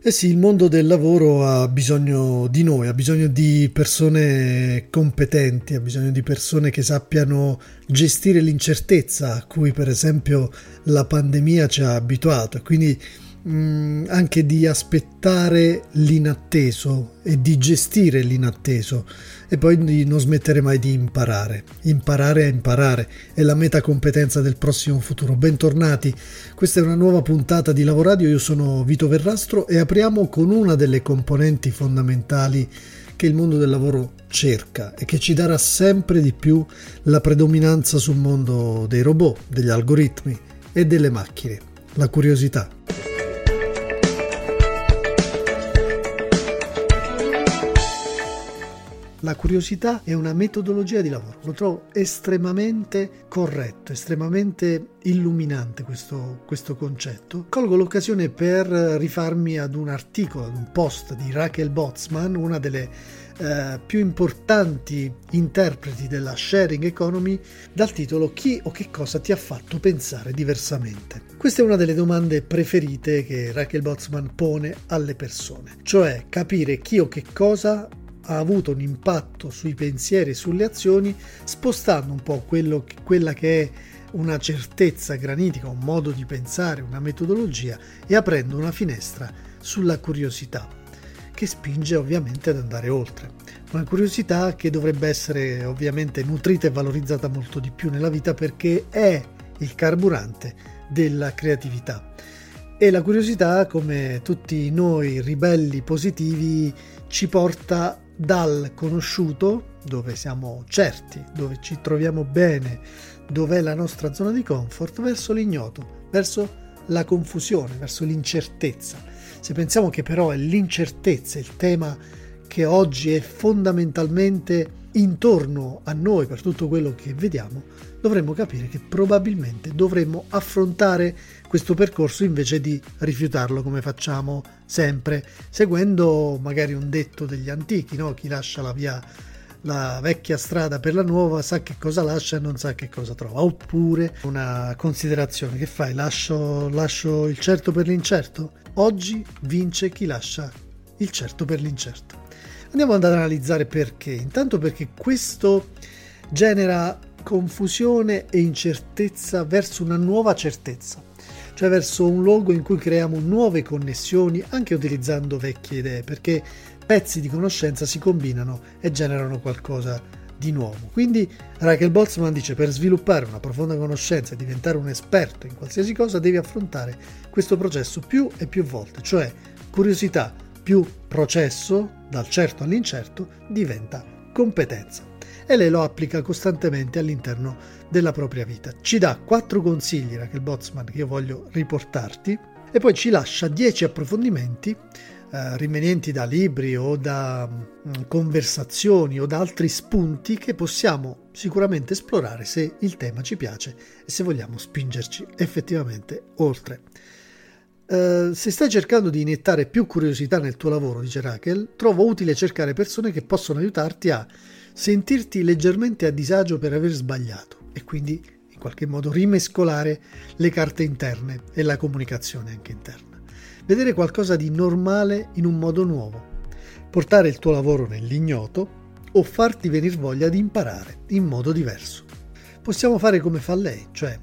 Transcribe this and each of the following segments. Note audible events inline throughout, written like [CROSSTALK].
Eh sì, il mondo del lavoro ha bisogno di noi, ha bisogno di persone competenti, ha bisogno di persone che sappiano gestire l'incertezza a cui per esempio la pandemia ci ha abituato. Quindi mh, mm, anche di aspettare l'inatteso e di gestire l'inatteso e poi di non smettere mai di imparare. Imparare a imparare è la metacompetenza del prossimo futuro. Bentornati, questa è una nuova puntata di Lavoradio, io sono Vito Verrastro e apriamo con una delle componenti fondamentali che il mondo del lavoro cerca e che ci darà sempre di più la predominanza sul mondo dei robot, degli algoritmi e delle macchine, la curiosità. La curiosità è una metodologia di lavoro, lo trovo estremamente corretto, estremamente illuminante questo, questo concetto. Colgo l'occasione per rifarmi ad un articolo, ad un post di Raquel Botzman, una delle eh, più importanti interpreti della sharing economy, dal titolo Chi o che cosa ti ha fatto pensare diversamente? Questa è una delle domande preferite che Raquel Botzman pone alle persone, cioè capire chi o che cosa ha avuto un impatto sui pensieri e sulle azioni, spostando un po' quello, quella che è una certezza granitica, un modo di pensare, una metodologia e aprendo una finestra sulla curiosità, che spinge ovviamente ad andare oltre. Una curiosità che dovrebbe essere ovviamente nutrita e valorizzata molto di più nella vita perché è il carburante della creatività. E la curiosità, come tutti noi ribelli positivi, ci porta dal conosciuto, dove siamo certi, dove ci troviamo bene, dove è la nostra zona di comfort, verso l'ignoto, verso la confusione, verso l'incertezza. Se pensiamo che però è l'incertezza il tema che oggi è fondamentalmente intorno a noi per tutto quello che vediamo, dovremmo capire che probabilmente dovremmo affrontare questo percorso invece di rifiutarlo come facciamo sempre, seguendo magari un detto degli antichi, no? chi lascia la via la vecchia strada per la nuova sa che cosa lascia e non sa che cosa trova. Oppure una considerazione che fai, lascio, lascio il certo per l'incerto? Oggi vince chi lascia il certo per l'incerto. Andiamo ad analizzare perché. Intanto perché questo genera confusione e incertezza verso una nuova certezza, cioè verso un luogo in cui creiamo nuove connessioni anche utilizzando vecchie idee, perché pezzi di conoscenza si combinano e generano qualcosa di nuovo. Quindi Raquel Boltzmann dice per sviluppare una profonda conoscenza e diventare un esperto in qualsiasi cosa devi affrontare questo processo più e più volte, cioè curiosità più processo, dal certo all'incerto, diventa competenza e lei lo applica costantemente all'interno della propria vita. Ci dà quattro consigli, Raquel Botsman, che io voglio riportarti, e poi ci lascia dieci approfondimenti eh, rimanienti da libri o da mh, mm, conversazioni o da altri spunti che possiamo sicuramente esplorare se il tema ci piace e se vogliamo spingerci effettivamente oltre. Uh, se stai cercando di iniettare più curiosità nel tuo lavoro, dice Raquel, trovo utile cercare persone che possono aiutarti a sentirti leggermente a disagio per aver sbagliato e quindi in qualche modo rimescolare le carte interne e la comunicazione anche interna. Vedere qualcosa di normale in un modo nuovo, portare il tuo lavoro nell'ignoto o farti venire voglia di imparare in modo diverso. Possiamo fare come fa lei, cioè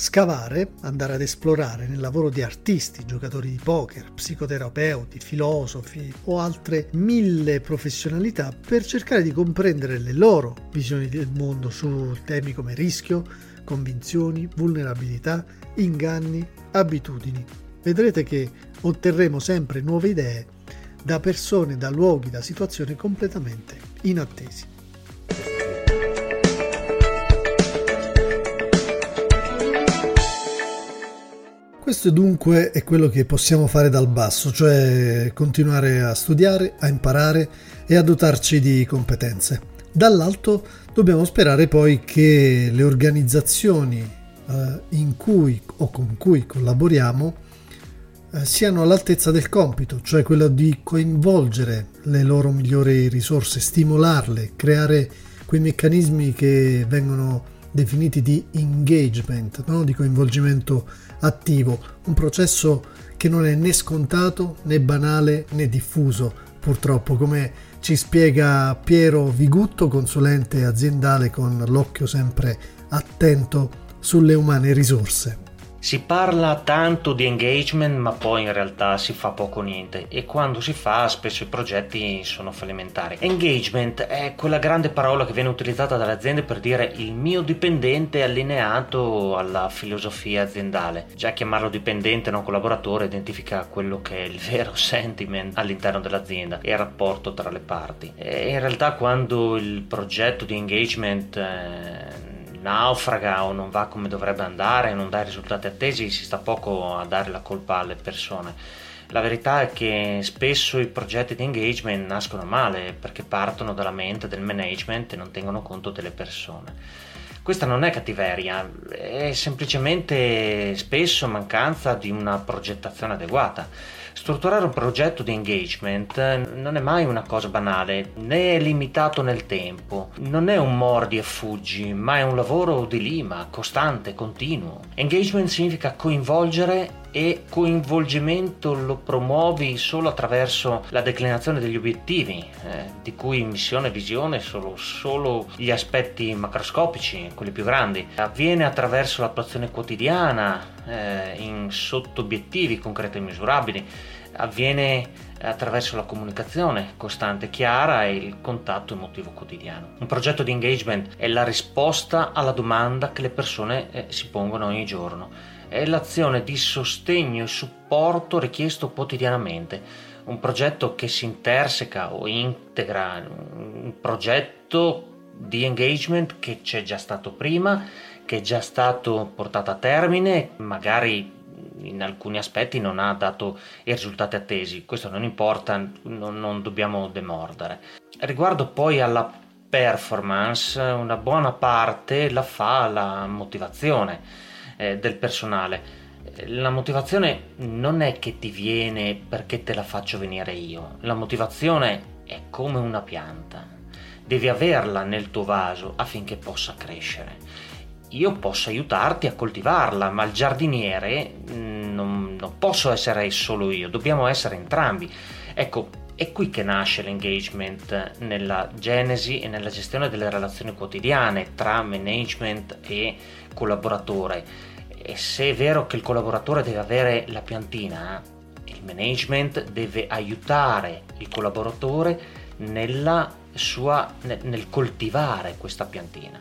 scavare, andare ad esplorare nel lavoro di artisti, giocatori di poker, psicoterapeuti, filosofi o altre mille professionalità per cercare di comprendere le loro visioni del mondo su temi come rischio, convinzioni, vulnerabilità, inganni, abitudini. Vedrete che otterremo sempre nuove idee da persone, da luoghi, da situazioni completamente inattesi. Questo dunque è quello che possiamo fare dal basso, cioè continuare a studiare, a imparare e a dotarci di competenze. Dall'alto dobbiamo sperare poi che le organizzazioni eh, in cui o con cui collaboriamo eh, siano all'altezza del compito, cioè quello di coinvolgere le loro migliori risorse, stimolarle, creare quei meccanismi che vengono definiti di engagement, no? di coinvolgimento attivo, un processo che non è né scontato né banale né diffuso, purtroppo, come ci spiega Piero Vigutto, consulente aziendale con l'occhio sempre attento sulle umane risorse. Si parla tanto di engagement ma poi in realtà si fa poco niente e quando si fa spesso i progetti sono fallimentari. Engagement è quella grande parola che viene utilizzata dalle aziende per dire il mio dipendente allineato alla filosofia aziendale. Già chiamarlo dipendente non collaboratore identifica quello che è il [LAUGHS] vero sentiment all'interno dell'azienda e il rapporto tra le parti. E in realtà quando il progetto di engagement eh, naufraga o non va come dovrebbe andare, non dà i risultati attesi, si sta poco a dare la colpa alle persone. La verità è che spesso i progetti di engagement nascono male perché partono dalla mente del management e non tengono conto delle persone. Questa non è cattiveria, è semplicemente spesso mancanza di una progettazione adeguata. Strutturare un progetto di engagement non è mai una cosa banale, né è limitato nel tempo, non è un mordi e fuggi, ma è un lavoro di lima, costante, continuo. Engagement significa coinvolgere e coinvolgimento lo promuovi solo attraverso la declinazione degli obiettivi, eh, di cui missione e visione sono solo gli aspetti macroscopici, quelli più grandi. Avviene attraverso l'attuazione quotidiana eh, in sotto obiettivi concreti e misurabili. Avviene attraverso la comunicazione costante e chiara e il contatto emotivo quotidiano. Un progetto di engagement è la risposta alla domanda che le persone eh, si pongono ogni giorno è l'azione di sostegno e supporto richiesto quotidianamente. Un progetto che si interseca o integra un progetto di engagement che c'è già stato prima, che è già stato portato a termine, magari in alcuni aspetti non ha dato i risultati attesi. Questo non importa, non, non dobbiamo demordere. Riguardo poi alla performance, una buona parte la fa la motivazione eh, del personale. La motivazione non è che ti viene perché te la faccio venire io, la motivazione è come una pianta, devi averla nel tuo vaso affinché possa crescere. Io posso aiutarti a coltivarla, ma il giardiniere mm, non, non posso essere solo io, dobbiamo essere entrambi. Ecco, è qui che nasce l'engagement nella genesi e nella gestione delle relazioni quotidiane tra management e collaboratore e se è vero che il collaboratore deve avere la piantina, il management deve aiutare il collaboratore sua, nel coltivare questa piantina.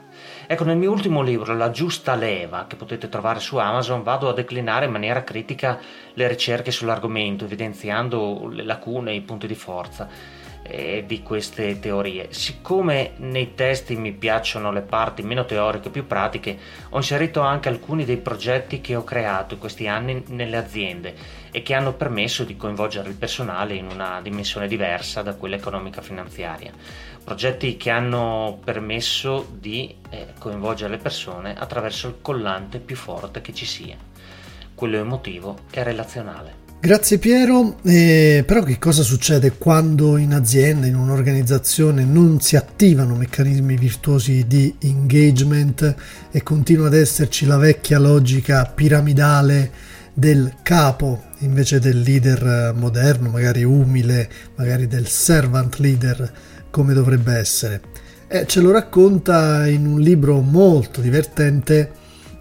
Ecco, nel mio ultimo libro, La giusta leva, che potete trovare su Amazon, vado a declinare in maniera critica le ricerche sull'argomento, evidenziando le lacune e i punti di forza eh, di queste teorie. Siccome nei testi mi piacciono le parti meno teoriche più pratiche, ho inserito anche alcuni dei progetti che ho creato in questi anni nelle aziende e che hanno permesso di coinvolgere il personale in una dimensione diversa da quella economica finanziaria. Progetti che hanno permesso di eh, coinvolgere le persone attraverso il collante più forte che ci sia, quello emotivo e relazionale. Grazie Piero, eh, però che cosa succede quando in azienda, in un'organizzazione non si attivano meccanismi virtuosi di engagement e continua ad esserci la vecchia logica piramidale del capo invece del leader moderno, magari umile, magari del servant leader come dovrebbe essere? Eh, ce lo racconta in un libro molto divertente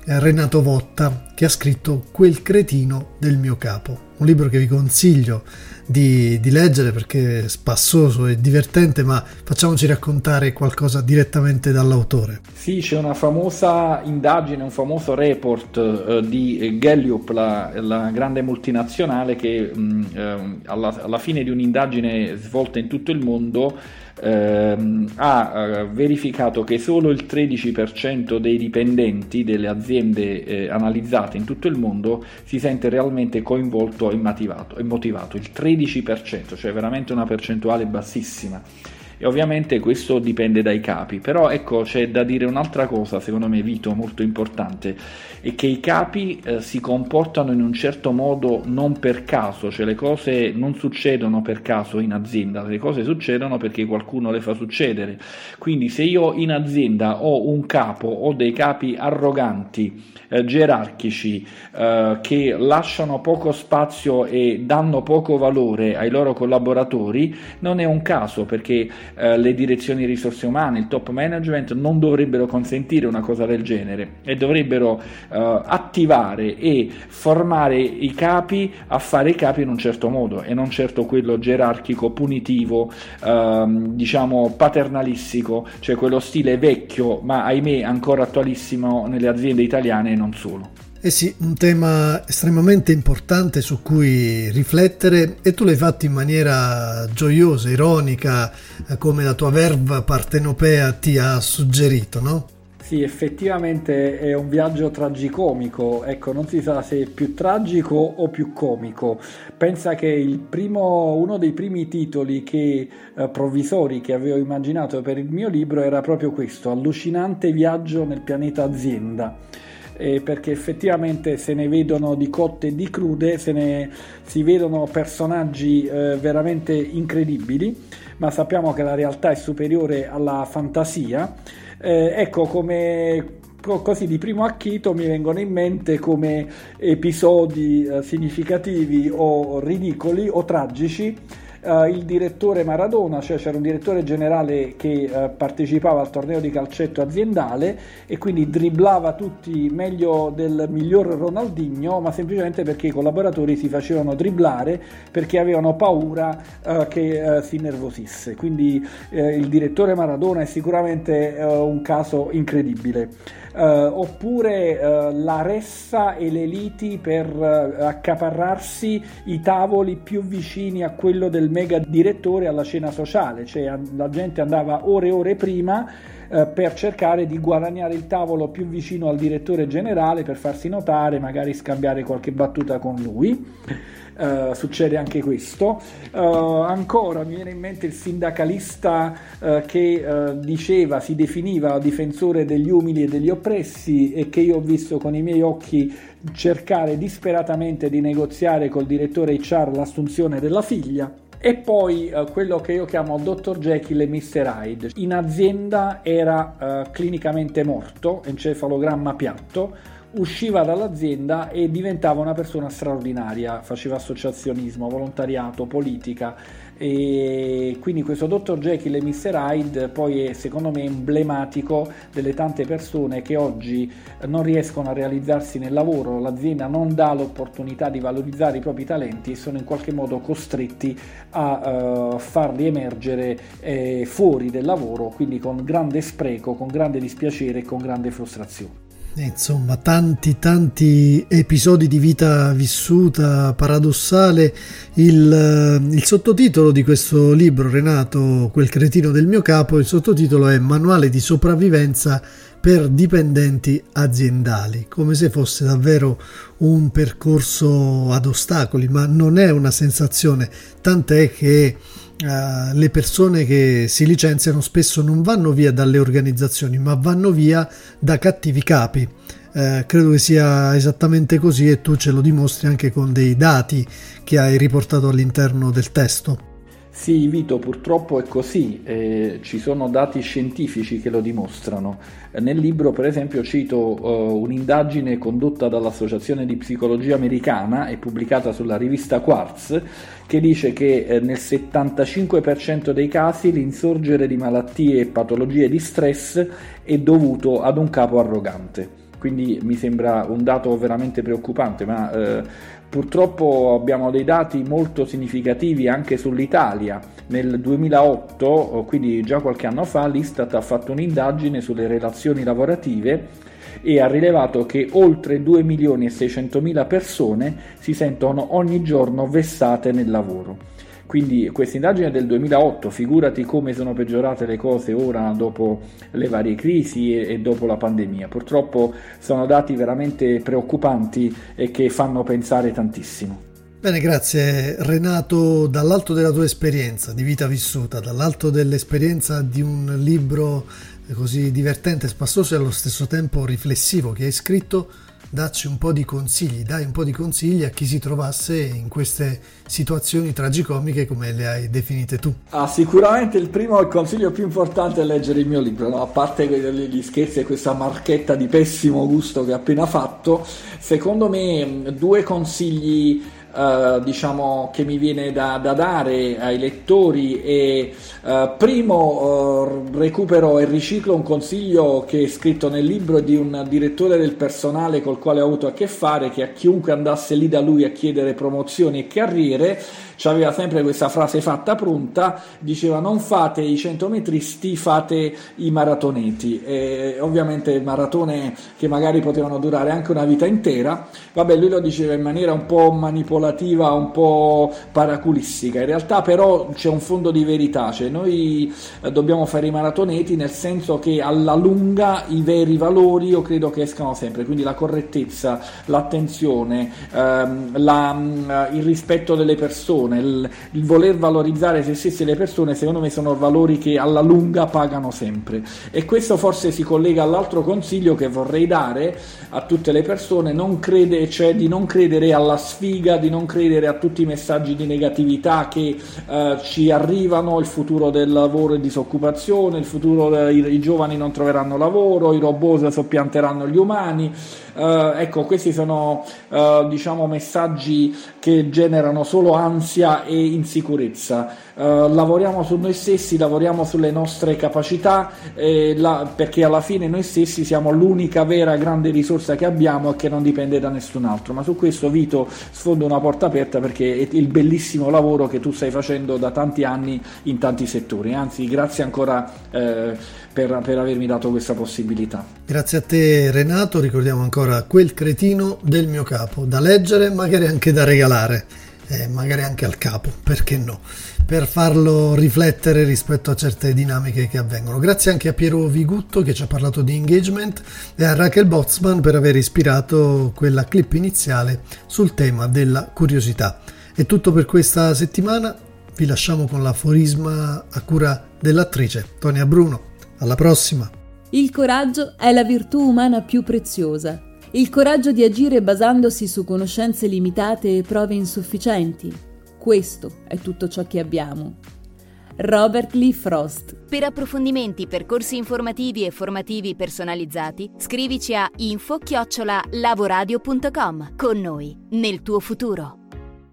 eh, Renato Votta che ha scritto Quel cretino del mio capo un libro che vi consiglio di, di, leggere perché è spassoso e divertente, ma facciamoci raccontare qualcosa direttamente dall'autore. Sì, c'è una famosa indagine, un famoso report eh, di Gallup, la, la, grande multinazionale, che mh, mm, eh, alla, alla fine di un'indagine svolta in tutto il mondo ehm, ha eh, verificato che solo il 13% dei dipendenti delle aziende eh, analizzate in tutto il mondo si sente realmente coinvolto e motivato, e motivato, il 13%, cioè veramente una percentuale bassissima. E ovviamente questo dipende dai capi. Però ecco c'è da dire un'altra cosa, secondo me Vito, molto importante, è che i capi eh, si comportano in un certo modo non per caso, cioè le cose non succedono per caso in azienda, le cose succedono perché qualcuno le fa succedere. Quindi se io in azienda ho un capo o dei capi arroganti, eh, gerarchici, eh, che lasciano poco spazio e danno poco valore ai loro collaboratori, non è un caso perché eh, le direzioni risorse umane, il top management non dovrebbero consentire una cosa del genere e dovrebbero eh, attivare e formare i capi a fare i capi in un certo modo e non certo quello gerarchico, punitivo, ehm, diciamo paternalistico, cioè quello stile vecchio ma ahimè ancora attualissimo nelle aziende italiane e non solo. Eh sì, un tema estremamente importante su cui riflettere e tu l'hai fatto in maniera gioiosa, ironica, eh, come la tua verba partenopea ti ha suggerito, no? Sì, effettivamente è un viaggio tragicomico, ecco, non si sa se è più tragico o più comico. Pensa che primo, uno dei primi titoli che, eh, provvisori che avevo immaginato per il mio libro era proprio questo, Allucinante viaggio nel pianeta azienda. Eh, perché effettivamente se ne vedono di cotte e di crude, se ne si vedono personaggi eh, veramente incredibili, ma sappiamo che la realtà è superiore alla fantasia. Eh, ecco come così di primo acchito mi vengono in mente come episodi eh, significativi o ridicoli o tragici uh, il direttore Maradona, cioè c'era un direttore generale che uh, partecipava al torneo di calcetto aziendale e quindi dribblava tutti meglio del miglior Ronaldinho, ma semplicemente perché i collaboratori si facevano dribblare perché avevano paura uh, che si nervosisse. Quindi il direttore Maradona è sicuramente un caso incredibile eh, oppure eh, la ressa e le liti per eh, accaparrarsi i tavoli più vicini a quello del mega direttore alla cena sociale, cioè la gente andava ore e ore prima eh, per cercare di guadagnare il tavolo più vicino al direttore generale per farsi notare, magari scambiare qualche battuta con lui. Uh, succede anche questo. Uh, ancora mi viene in mente il sindacalista uh, che diceva, si definiva difensore degli umili e degli oppressi e che io ho visto con i miei occhi cercare disperatamente di negoziare col direttore HR l'assunzione della figlia. E poi uh, quello che io chiamo Dr. Jekyll e Mr. Hyde. In azienda era uh, clinicamente morto, encefalogramma piatto, usciva dall'azienda e diventava una persona straordinaria, faceva associazionismo, volontariato, politica e quindi questo Dr. Jekyll e Mr. Hyde poi è secondo me emblematico delle tante persone che oggi non riescono a realizzarsi nel lavoro, l'azienda non dà l'opportunità di valorizzare i propri talenti e sono in qualche modo costretti a uh, farli emergere eh, fuori del lavoro, quindi con grande spreco, con grande dispiacere e con grande frustrazione. Insomma, tanti, tanti episodi di vita vissuta, paradossale. Il, eh, il, sottotitolo di questo libro, Renato, quel cretino del mio capo, il sottotitolo è Manuale di sopravvivenza per dipendenti aziendali, come se fosse davvero un percorso ad ostacoli, ma non è una sensazione, tant'è che Uh, le persone che si licenziano spesso non vanno via dalle organizzazioni, ma vanno via da cattivi capi. Uh, credo che sia esattamente così e tu ce lo dimostri anche con dei dati che hai riportato all'interno del testo. Sì, Vito, purtroppo è così, eh, ci sono dati scientifici che lo dimostrano. Nel libro, per esempio, cito uh, un'indagine condotta dall'Associazione di Psicologia Americana e pubblicata sulla rivista Quartz, che dice che eh, nel 75% dei casi l'insorgere di malattie e patologie di stress è dovuto ad un capo arrogante. Quindi mi sembra un dato veramente preoccupante, ma eh, Purtroppo abbiamo dei dati molto significativi anche sull'Italia. Nel 2008, quindi già qualche anno fa, l'Istat ha fatto un'indagine sulle relazioni lavorative e ha rilevato che oltre 2 milioni e 600 mila persone si sentono ogni giorno vessate nel lavoro. Quindi questa indagine del 2008, figurati come sono peggiorate le cose ora dopo le varie crisi e, e dopo la pandemia. Purtroppo sono dati veramente preoccupanti e che fanno pensare tantissimo. Bene, grazie Renato, dall'alto della tua esperienza di vita vissuta, dall'alto dell'esperienza di un libro così divertente, spassoso e allo stesso tempo riflessivo che hai scritto, dacci un po' di consigli, dai un po' di consigli a chi si trovasse in queste situazioni tragicomiche come le hai definite tu. Ah, sicuramente il primo consiglio più importante è leggere il mio libro, no? a parte gli scherzi e questa marchetta di pessimo gusto che ho appena fatto, secondo me due consigli Uh, diciamo che mi viene da, da, dare ai lettori e uh, primo uh, recupero e riciclo un consiglio che è scritto nel libro di un direttore del personale col quale ho avuto a che fare che a chiunque andasse lì da lui a chiedere promozioni e carriere aveva sempre questa frase fatta pronta, diceva non fate i 100 metristi, fate i maratoneti. E ovviamente maratone che magari potevano durare anche una vita intera, vabbè lui lo diceva in maniera un po' manipolativa, un po' paraculistica, in realtà però c'è un fondo di verità, cioè noi eh, dobbiamo fare i maratoneti nel senso che alla lunga i veri valori io credo che escano sempre, quindi la correttezza, l'attenzione, ehm, la, mm, il rispetto delle persone, persone, il, il, voler valorizzare se stessi e le persone, secondo me sono valori che alla lunga pagano sempre. E questo forse si collega all'altro consiglio che vorrei dare a tutte le persone, crede, cioè di non credere alla sfiga, di non credere a tutti i messaggi di negatività che eh, ci arrivano, il futuro del lavoro e disoccupazione, il futuro dei i giovani non troveranno lavoro, i robot soppianteranno gli umani. Uh, ecco, questi sono uh, diciamo messaggi che generano solo ansia e insicurezza. Uh, lavoriamo su noi stessi, lavoriamo sulle nostre capacità, la, perché alla fine noi stessi siamo l'unica vera grande risorsa che abbiamo e che non dipende da nessun altro. Ma su questo, Vito, sfondo una porta aperta perché è il bellissimo lavoro che tu stai facendo da tanti anni in tanti settori. Anzi, grazie ancora eh, per, per avermi dato questa possibilità. Grazie a te, Renato. Ricordiamo ancora Quel cretino del mio capo, da leggere, magari anche da regalare, eh, magari anche al capo, perché no? Per farlo riflettere rispetto a certe dinamiche che avvengono. Grazie anche a Piero Vigutto che ci ha parlato di engagement e a Raquel Botzman per aver ispirato quella clip iniziale sul tema della curiosità. È tutto per questa settimana, vi lasciamo con l'aforisma a cura dell'attrice Tonia Bruno. Alla prossima! Il coraggio è la virtù umana più preziosa il coraggio di agire basandosi su conoscenze limitate e prove insufficienti. Questo è tutto ciò che abbiamo. Robert Lee Frost. Per approfondimenti, percorsi informativi e formativi personalizzati, scrivici a info-lavoradio.com. Con noi, nel tuo futuro.